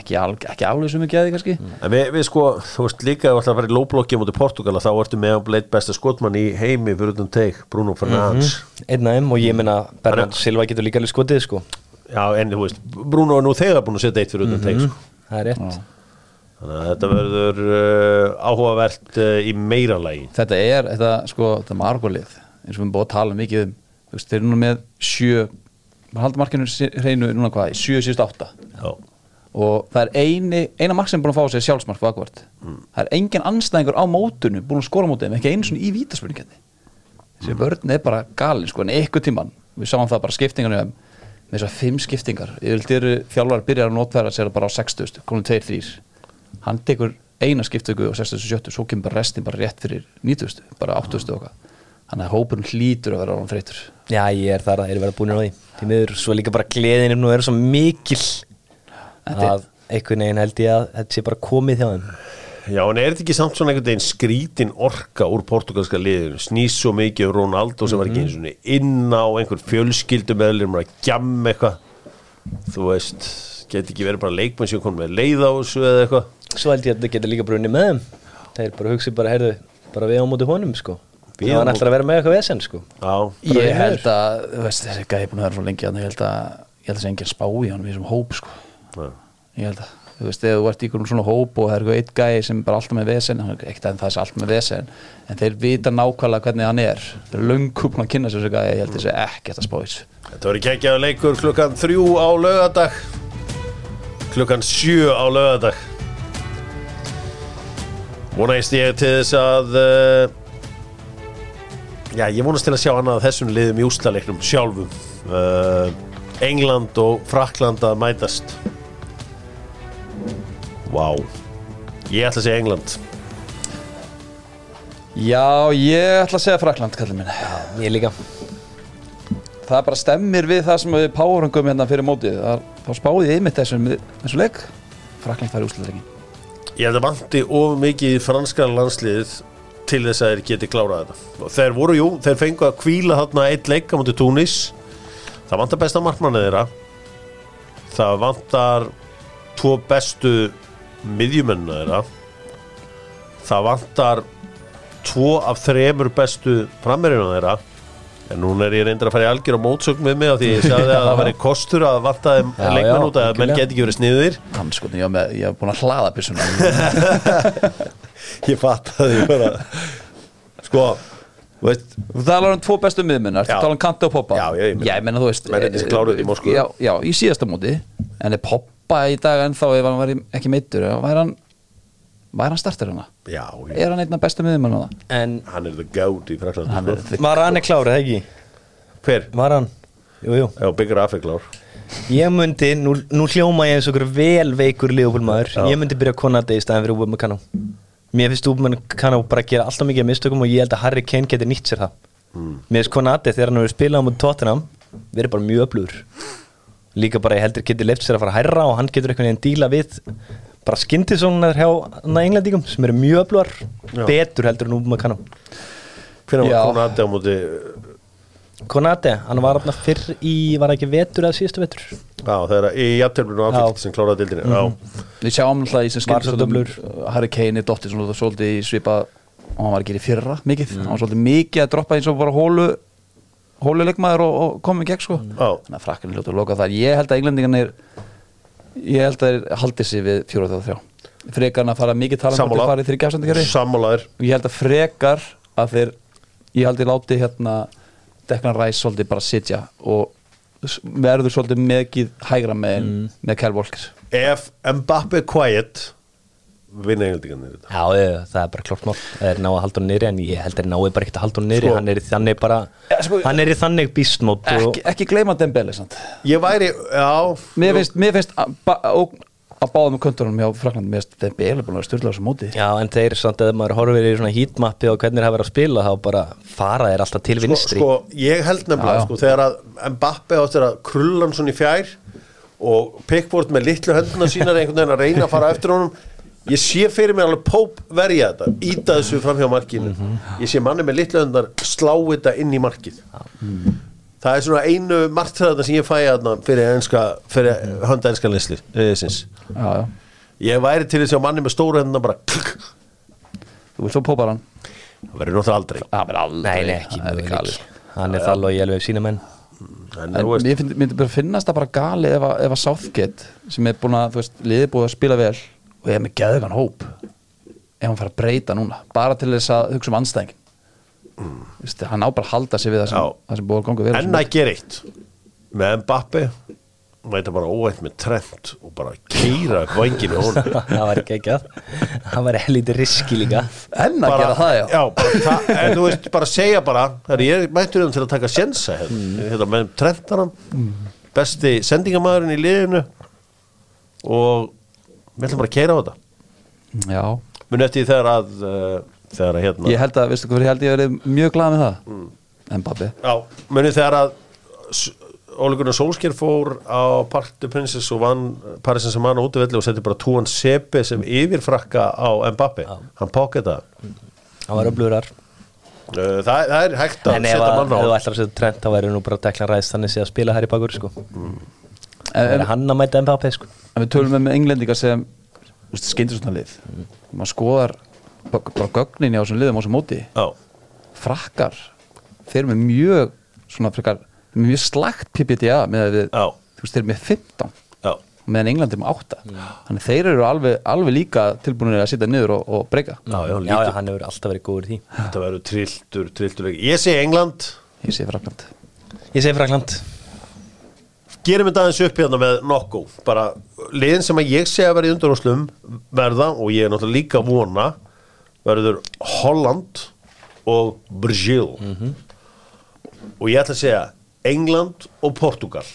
ekki, al, ekki alveg sem ekki aði kannski. En við, við sko, þú veist, líka að fara í lóblokki á móti Portugala, þá ertu með að bleitt besta skotmann í heimi fyrir utan teik, Bruno Fernandes. Einn af þeim og ég meina Bernard Silva getur líka alveg skotið sko Já, en þú veist, Bruno er nú þegar búin að setja eitt fyrir utan teik, sko. Það er rétt. Þannig að þetta verður uh, áhugavert uh, í meira lagi. Þetta er, þetta, sko, þetta er margolið eins og við erum búið að tala mikið um. Þú veist, þeir eru nú með sjö maður haldur markinu hreinu núna hvað, sjö síðust átta. Já, og það er eini, eina mark sem er búin að fá sér sjálfsmark vakvart það er engin anstæðingur á mótunu búin að skora á mótinu, ekki einu svona í vítaspurningandi þessi vörn er bara galin sko, en eitthvað tíman, við sáum það bara skiptingarnum með þessar fimm skiptingar. Yfirleitt eru þjálfar byrjar að notfæra sér bara á 60, konum 2-3 hann tekur eina skiptingu á 60 og 70, svo kemur bara restin bara rétt fyrir 90, bara 80 og eitthvað. Þannig að hópurinn hlýtur að vera án þreytur Já, ég er þar að þeir eru verið búin á því. Því miður, svo líka bara gleðinu nú er svo mikil er- að einhvern veginn held ég að þetta sé bara komið hjá þeim Já, en er þetta ekki samt svona einhvern veginn skrítin orka úr portugalska liðinu? Snýst svo mikið um Ronaldo sem var ekki eins og inn á einhver fjölskyldum eða að gjamma eitthvað? Þú veist, geti ekki verið bara leikmenn sem kom með leið á þessu eða eitthvað? Svo held ég að þetta getur líka brunni með þeim. Þeir bara hugsi bara, heyrðu bara við á móti honum sko. Við móti- ætlar að vera með eitthvað vesen sko. Já, Ég held að, þú veist, þessi gæði búin að vera svo lengi ég held að, ég held að þú veist, ef þú ert í einhverjum svona hóp og það er eitthvað eitt gæði sem bara alltaf með vesen er ekkert að það er alltaf með vesen en þeir vita nákvæmlega hvernig hann er. Þeir eru löngu búin að kynna sér þessi gæði ég held þessi ekkert að þessu Þetta verður kekkjaður leikur klukkan þrjú á laugardag. Klukkan sjö á laugardag. Vonæst ég til þess að uh, Já, ég vonast til að sjá annað þessum liðum í ústaleiknum sjálfum. Uh, England og Frakland að mætast Vá. Ég ætla að segja England. Já, ég ætla að segja Frakland, kallið minn. Ég líka. Það bara stemmir við það sem við párungum hérna fyrir mótið. Það- þá spáði ég einmitt þessum, þessum leik. Frakland fær úsluleikin Ég held að vanti of mikið franska landsliðið til þess að þeir geti klárað þetta. Og þeir voru, jú, þeir fengu að kvíla þarna eitt leik á mútið Túnis. Það vantar besta markmannið þeirra. Það vantar tvo bestu miðjumennina þeirra það vantar tvo af þremur bestu frammerina þeirra. En núna er ég reyndar að fara í algjör á mótsögn með mig af því ég sagði að það væri kostur að vanta þeim leikmenn út að menn geti ekki verið sniðir. Hann sko, ég var, var búin að hlaða byssuna. Ég fatt að ég bara. Sko, veist Þú talar um tvo bestu miðmennar, þú Já. talar um Kante og Poppa Já, ég ég menna þú veist Mennirnir sem kláruðu í Moskvu. já, já, í síðasta móti. En er Poppa í dag ennþá ef hann var ekki meittur Væri hann, væri hann startur hana? já, ég, Er hann einna bestu það? En hann er the goat í Frakland Hann er sko. the- var hann er klárið, ekki? hver? Var hann? Jú, jú já, byggur afeklár Ég myndi, nú, nú hljóma ég eins og okkur vel veikur liðbúlmaður Já. Ég myndi byrja að konati í staðin fyrir Úbjörn Kano Mér finnst Úbjörn Kano bara að gera alltaf mikið af mistökum og ég held að Harry Kane geti nýtt sér það Mér finnst konati þegar hann hefur spilað á mútið Tottenham verið bara mjög öflugur Líka bara ég heldur geti leift sér að fara að hærra og hann getur einhvern veginn díla við bara skyndisónunar hjá hana englendingum sem eru mjög öflugar betur heldur en Úbjörn Kano hvernig Já. var Konati á móti Konati, hann var þarna fyrr í, var það ekki vetur eða síðustu vetur? Já, þegar í jafntefninu Já. afhengt sem kláraði dildinni já, Við sjáum alltaf í sem döflur. Harry Kane er dottir svona svolítið í svipa og hann var ekki í fyrra mikið. Hann var svolítið mikið að droppa eins og bara hólu hóluleikmaður og, og komið gegn sko. Já. þannig að frakkan er ljótt að loka þar. Ég held að englendingarnir ég held að þeir haldi sig við 4-3 frekar en að fara mikið tala um að þeir fara í þrjá gjafsendikari sammálaður og ég held að frekar að þeir ég held að láti hérna Declan Rice svolítið bara sitja og verður svolítið mikið hægra með, með Kyle Walker. Ef Mbappe quiet vinna englendingarnir þetta Já, ég, það er bara klart mál Það er ná að halda hún niðri en ég held að þeir náu bara ekkert að halda hún niðri Sko. hann er í þannig bara Ja, sko- hann er í þannig bísmót og ekki, ekki gleyma Dembele sant? ég væri, já mér finnst, mér finnst að, ógn að báða með köntunum hjá Frakland mér finnst Dembele búin að styrla á þessu móti Já, en þeir samt að maður horfir í svona heatmappi og hvernig það verið að spila þá bara fara þeir alltaf til sko, vinstri sko, ég held nefnilega Já, já. sko, að að fjær og Pickford með litlu hönduna sínar einhvern veginn að reyna að fara eftir honum ég sé fyrir mig alveg Pope verja þetta íta þessu fram hjá markinu. Ég sé manni með litlu höndar slá þetta inn í markið. Það er svona einu margtræðarna sem ég fæ þarna fyrir, enska, fyrir hönda sinns. já, já. ég væri til þess að manni með stóru hönduna bara þú vilt svo pópar hann það verður náttúrulega aldrei. Það verður aldrei. Nei, ekki. Hann er það og ég alveg sína menn. En, mér finnst- myndi bara finnast það bara gali ef að, ef að Southgate sem er búin að, þú veist, liðið búið að spila vel og er með geðugan hóp. Ef hann fara að breyta núna bara til þess að hugsa um anstæðingin mm. Vist, hann á bara að halda sig við það sem, Já. það sem búið að ganga á en að gera eitt. Með Mbappe mæta bara óvænt með trend og bara kýra vanginu hún Það var ekki ekki að Það var helítið riski líka. En að gera það, já, bara, það, en þú veist, bara segja bara þegar ég er mættur um til að taka sjensa hérna, hérna með trendaran besti sendingamæðurinn í liðinu. Og við ætlum bara að keira á þetta. Já. mun eftir þegar að uh, þegar að hérna ég held að, veistu hvað, ég held ég að vera mjög glað með það. En Babbi? Já, muni þegar að Óli Gunnar Solskjær fór á Park de Princess og vann Paris Saint-Germain á útivelli og setti bara Túan Sepe sem yfirfrakka á Mbappe hann pocketa Það var öflugurar uh, það, það er hægt að En setja að- mann á. ef þú ætlar að setja trend þá væri nú bara Declan Rice þannig sé að spila her í bakur sko. en, Það en, er hann að mæta Mbappé sko. en við tölum með, englendinga sem skeindir svona lið. Maður skoðar bara, bara gögnin á þessum liðum á þessum móti. Já, frakkar þeir eru með mjög svona frekar mjög slagt PPDA með að við, Já. þú veist, þeir eru með 15 já, meðan England er með 8 þannig þeir eru alveg, alveg líka tilbúinir að sitja niður og, og breyka. Já, já, Já, hann hefur alltaf verið góður í því. Þetta verður trilltur, trilltur Ég segi England. Ég sé frakland Ég segi Frakland Gerum þetta aðeins upp hérna með nokku. Bara liðin sem að ég segja að vera í undanúslum verða og ég er náttúrulega líka að vona verður Holland og Brazil. Og ég ætla að segja England og Portugal.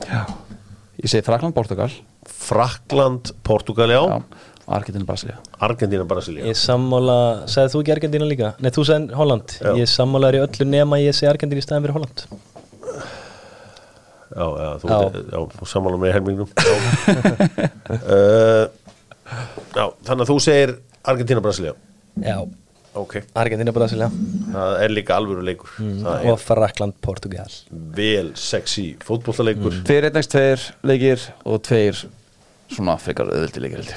Ég segi Frakland, Portugal. Frakland, Portugal, já, já, Argentina, Brasilia Argentina, Brasilia Ég sammála, sagði þú ekki Argentina líka? Nei, þú sagði Holland. Já. Ég sammála er í öllu nema ég segi Argentina í staðin fyrir Holland Já, já, þú, þú sammála með helmingnum. Já. uh, já, þannig að þú segir Argentina, Brasilia Já, Ok, Argentina, Brasilia það er líka alvöru leikur. Það og er Frakland, Portugal. Vel sexy fótbollaleikur tveir einnægst tveir leikir og tveir svona frekar auðvöldi leikir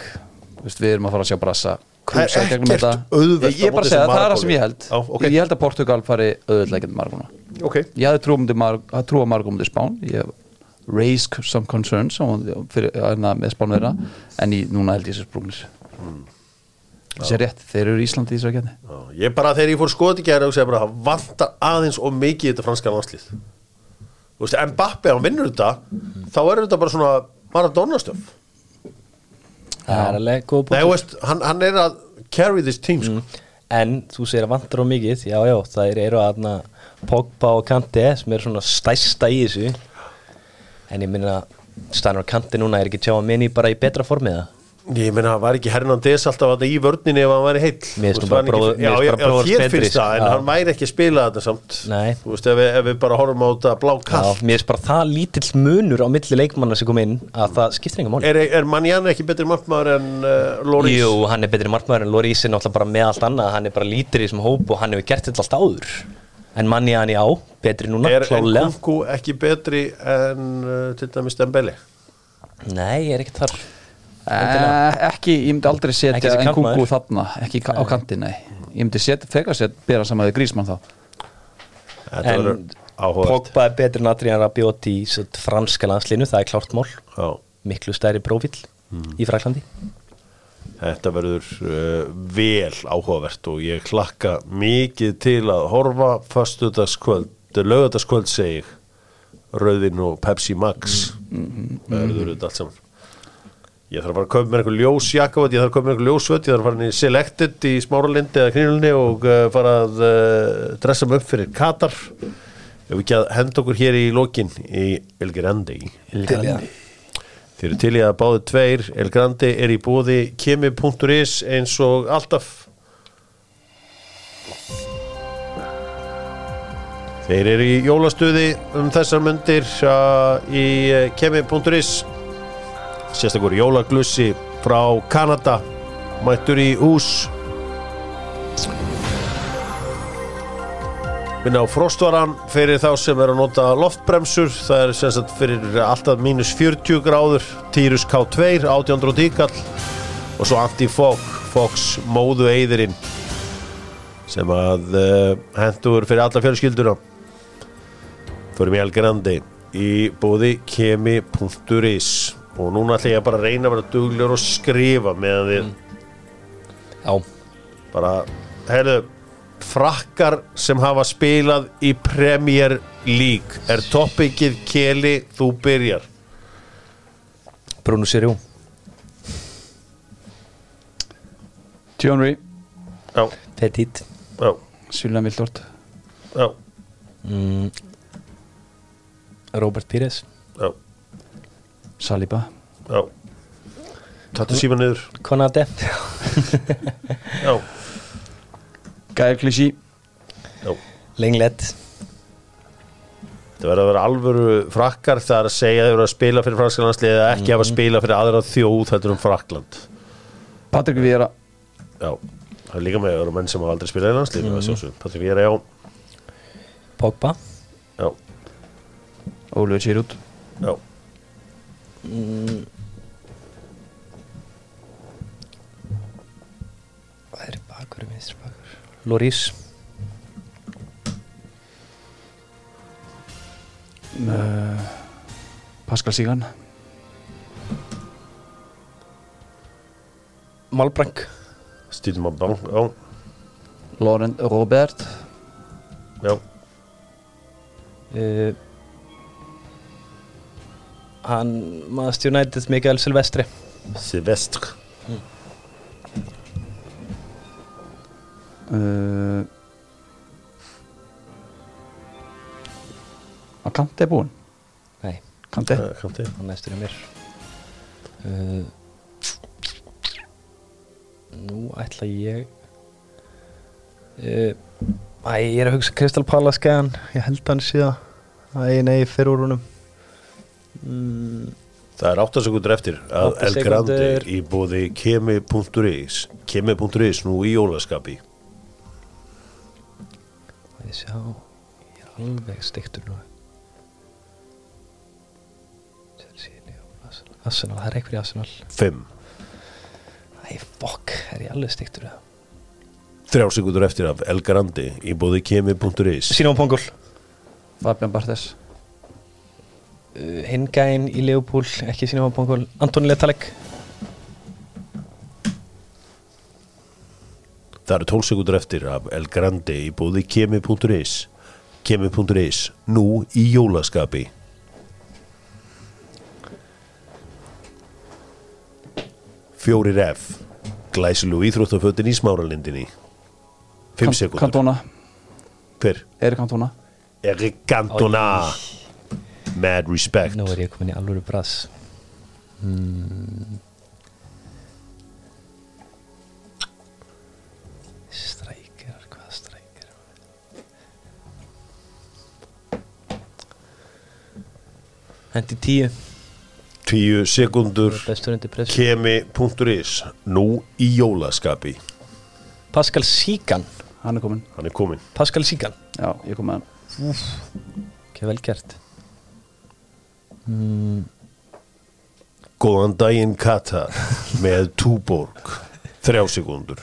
veist, við erum að fara að sjá brassa Það er krúsa gegnum ekkert þetta. ég, á bara móti segja það er það sem ég held. Já, ok. ég held að Portugal fari auðvöld leikir marguna Ok, ég hafði trú, um mar, að trúa margum til Spán. Ég raised some concerns fyrir, hérna, með Spán þeirra en ég, núna held ég sér sprungnir þessi er rétt, þeir eru í Íslandi í þessu að genni já, ég bara þegar ég fór skoði gæra og segja bara það vantar aðeins og mikið þetta franska landslið Mbappe, ef hann vinnur þetta þá er þetta bara svona Maradona-stöf. Það er alveg góð veist, hann, hann er að carry this team, sko. En þú segir að vantar á mikið Já, já, það eru aðna Pogba og Kante sem er svona stæsta í þessu. En ég minna Steinar Kante núna er ekki tjá að minni bara í betra formiða Ég meina, var ekki Hernandez alltaf að í vörninni ef hann væri heill? Mér finnst nú bara bróður- þér finnst það, en hann væri ekki að spila þetta samt. Nei. Þú veist, ef við, ef við bara horfum á þetta blá kall mér finnst bara það lítill munur á milli leikmanna sem kom inn að það skiptir enga máli. Er, er Manjan ekki betri markmaður en uh, Loris? Jú, hann er betri markmaður en Loris er náttúrulega bara með allt annað. Hann er bara lítur í þessum hóp og hann hefur gert þetta allt áður en manni hann já, betri núna, Er klálega Nkunku ekki betri en uh, til dæmis Dembele? Nei, ég er ekki þar. Eh, ekki, ég myndi aldrei setja en kantmaður. þarna, ekki ka- á kanti, nei. Ég myndi setja, frekar setja, bera saman við grísmann þá. Þetta En Pogba er betri en Adrian Rabiot í franska landslinu, það er klárt mál. Já, miklu stærri prófíl í Fraklandi Þetta verður uh, vel áhugavert og ég klakka mikið til að horfa föstudagskvöld, lögadagskvöld segi Rauðin og Pepsi Max. Verður þetta allt saman. Ég þarf að fara að kaupa mér einhver ljós jakaföt, ég þarf að kaupa mér einhver ljósföt, ég þarf að fara í Selected í Smáralindi eða Knýlunni og uh, fara að uh, dressa mig upp fyrir Katar. Ef við ekki að henda okkur hér í lokin í El Grandi Þeir eru til í að báðu tveir El Grandi er í búði kemi.is eins og alltaf. Þeir eru í jólastuði um þessar myndir uh, í uh, kemi.is Sérstakur jólaglussi frá Kanada mættur í hús Minna á frostvaran fyrir þá sem er að nota loftbremsur. Það er sem sagt fyrir alltaf mínus 40 gráður Tyrus K2 1800 díkall og svo Anti-Fog Fox móðu eyðirinn sem að uh, hendur fyrir alla fjölskylduna. Í El Grandi í bóði kemi.is og núna ætla ég bara að reyna að vera duglegur og skrifa meðan við Já, bara, heyrðu frakkar sem hafa spilað í Premier League. Er toppikið Keli, þú byrjar. Bruno Sirjú. Thierry, já, Petit já, Sýlina Vildort já, mm, Robert Pires. Já, Saliba, já. Tattu síma niður Konate. Já, Gael Clichy já Lenglet Það verður að vera alvöru frakkar það er að segja að þau eru að spila fyrir franska landslið eða ekki hafa að spila fyrir aðra þjóð heldur um Frakland Patrik Vieira, Já, það er líka með að vera menn sem hafa aldrei spilað í landslið mm -hmm. Patrik Víra, já, Pogba. Já, Ólfur Sýrút já. Það er bakur, bakur Lorís uh, Pascal Sígan Malbrank að bán Já, Laurent Robert. Já. Uh, Hann Master United Mikael Silvestri Silvestre uh, að Kanti er búinn. Nei, Kanti Eh, Kanti. hann næstur í mér. Uh, Nú ætla ég uh, Æ, ég er að hugsa Kristal Palace gæðan Ég held hann síðan Æ, nei, fyrir úr húnum mm, Það er 8 sekundur eftir að El sekúndur. í bóði kemi.is kemi.is nú í jólaskapi Ég sjá Ég er alveg stiktur nú Chelsea, Arsenal. Það er eitthvað í Arsenal. 5 Æ, fokk, er ég alveg stiktur það 3 sekundur eftir af El Grande í bóði kemi.is Sínum Pongul Fabian Barthes uh, Hingæn í Liverpool, ekki Sínum Pongul Antoni Letalek Það eru 12 sekundur eftir af El Grande í bóði kemi.is kemi.is nú í jólaskapi. Fjórir F. Glæsilu íþróttafötin í smáralindinni. 5 sekundur Kantona Hver? Erik Kantona Erik Cantona. Mad respect. Nú er ég komin í alvöru bras hmm. Hendi tíu. 10 sekundur. Kemi.is nú í jólaskapi. Pascal Síkan Hann er komin Hann er komin Pascal Síkan Já, ég kom með hann. Ekki vel gert Góðan daginn Katar með Túborg. 3 sekundur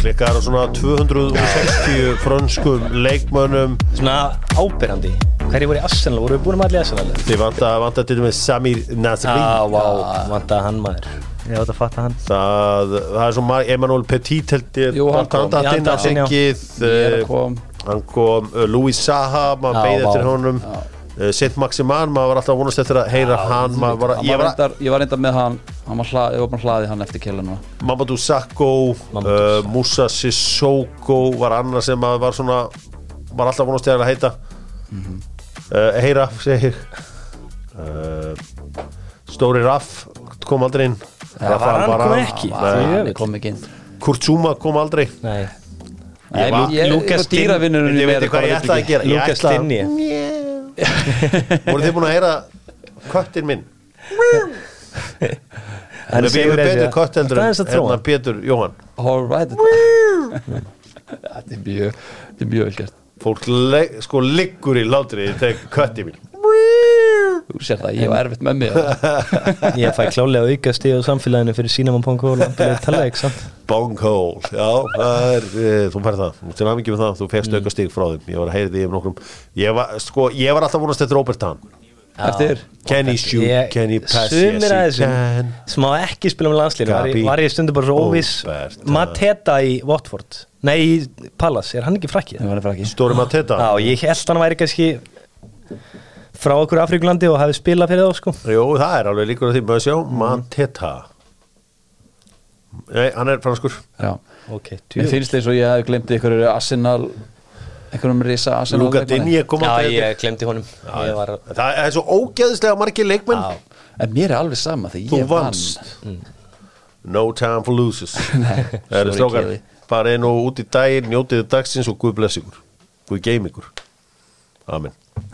Klikkar á svona 260 frönskum leikmönnum Svona ábyrrandi Hverju voru í Arsenal? Voru við búin með allir í Arsenal? Þið vanta, vanta til með Samir Nasri Já, vá, vantaði hann maður Ég átt að fatta hann það, það er svo marg Emanuel Petit held ég Jú, hann kom. að eh, að kom hann kom uh, Louis Saha maður vá. eftir honum uh, Sint Maximan, maður var alltaf að vonast eftir að heyra hann maður Hann ég var reyndar með hann Hann var hlað, Ég var bara hlaði hann eftir killinu Mamadou Sakko Mamadou uh, Musa Sissoko var annar sem var svona var alltaf vonast eftir að heita. Uh, heyra, segir. Uh, Stóri Raff kom aldrei inn. Rafael hann kom Varane. ekki. Nei. Hann kom ekki inn. Kurtzuma kom aldrei. Nei, Ég var- ég- Lucas ég- mér veitir hvað bara ég ætlaði að ekki. gera. Ég Lukas ætlaði- Voruð þið búin að heyra köttin minn Hann Við byggjum betur kött heldur en Það er hérna Pétur Jóhann. All right. Þetta er mjög Þetta er mjög vel gert. Fólk le sko liggur í látri þegar kötti mín. Þú sér það, ég var erfitt með mig. Ég fæ klálega auka stíð á samfélaginu fyrir Talleg samt. Bonghole, já, það er e, þú færð það, þú með það þú fegst auka stig frá þeim, ég var að heyri því um nokkrum. Ég var, sko, ég var alltaf vonast eftir Robert Hahn Eftir? Can he shoot, Ég- can he pass, yes he can. sem á ekki spila með landslínu var, Gabi. ég- var ég stundu bara svo Hahn. Mateta í Watford. Nei, í Palace, er hann ekki? Það var ekki Stóri Mateta. Já, ég held hann væri kannski frá okkur Afrikulandi og hafi spilað fyrir þá sko. Jú, það er alveg líkur að því, maður sjá? Mateta. Nei, hann er franskur. Já. Ok, Mér finnst þess að ég hef glemt ykkur Arsenal einhverjum risa Luka. Dinje kom Já, aldrei ég glemdi honum. Ég var, Það er svo ógeðslega margir leikmenn. Já, En mér er alveg sama þegar Þú ég vann. vannst. No time for losers. Það eru strókar Geði. Farið nú út í daginn, njótiðu dagsins og Guð bless ykkur. Guð geim ykkur. Amen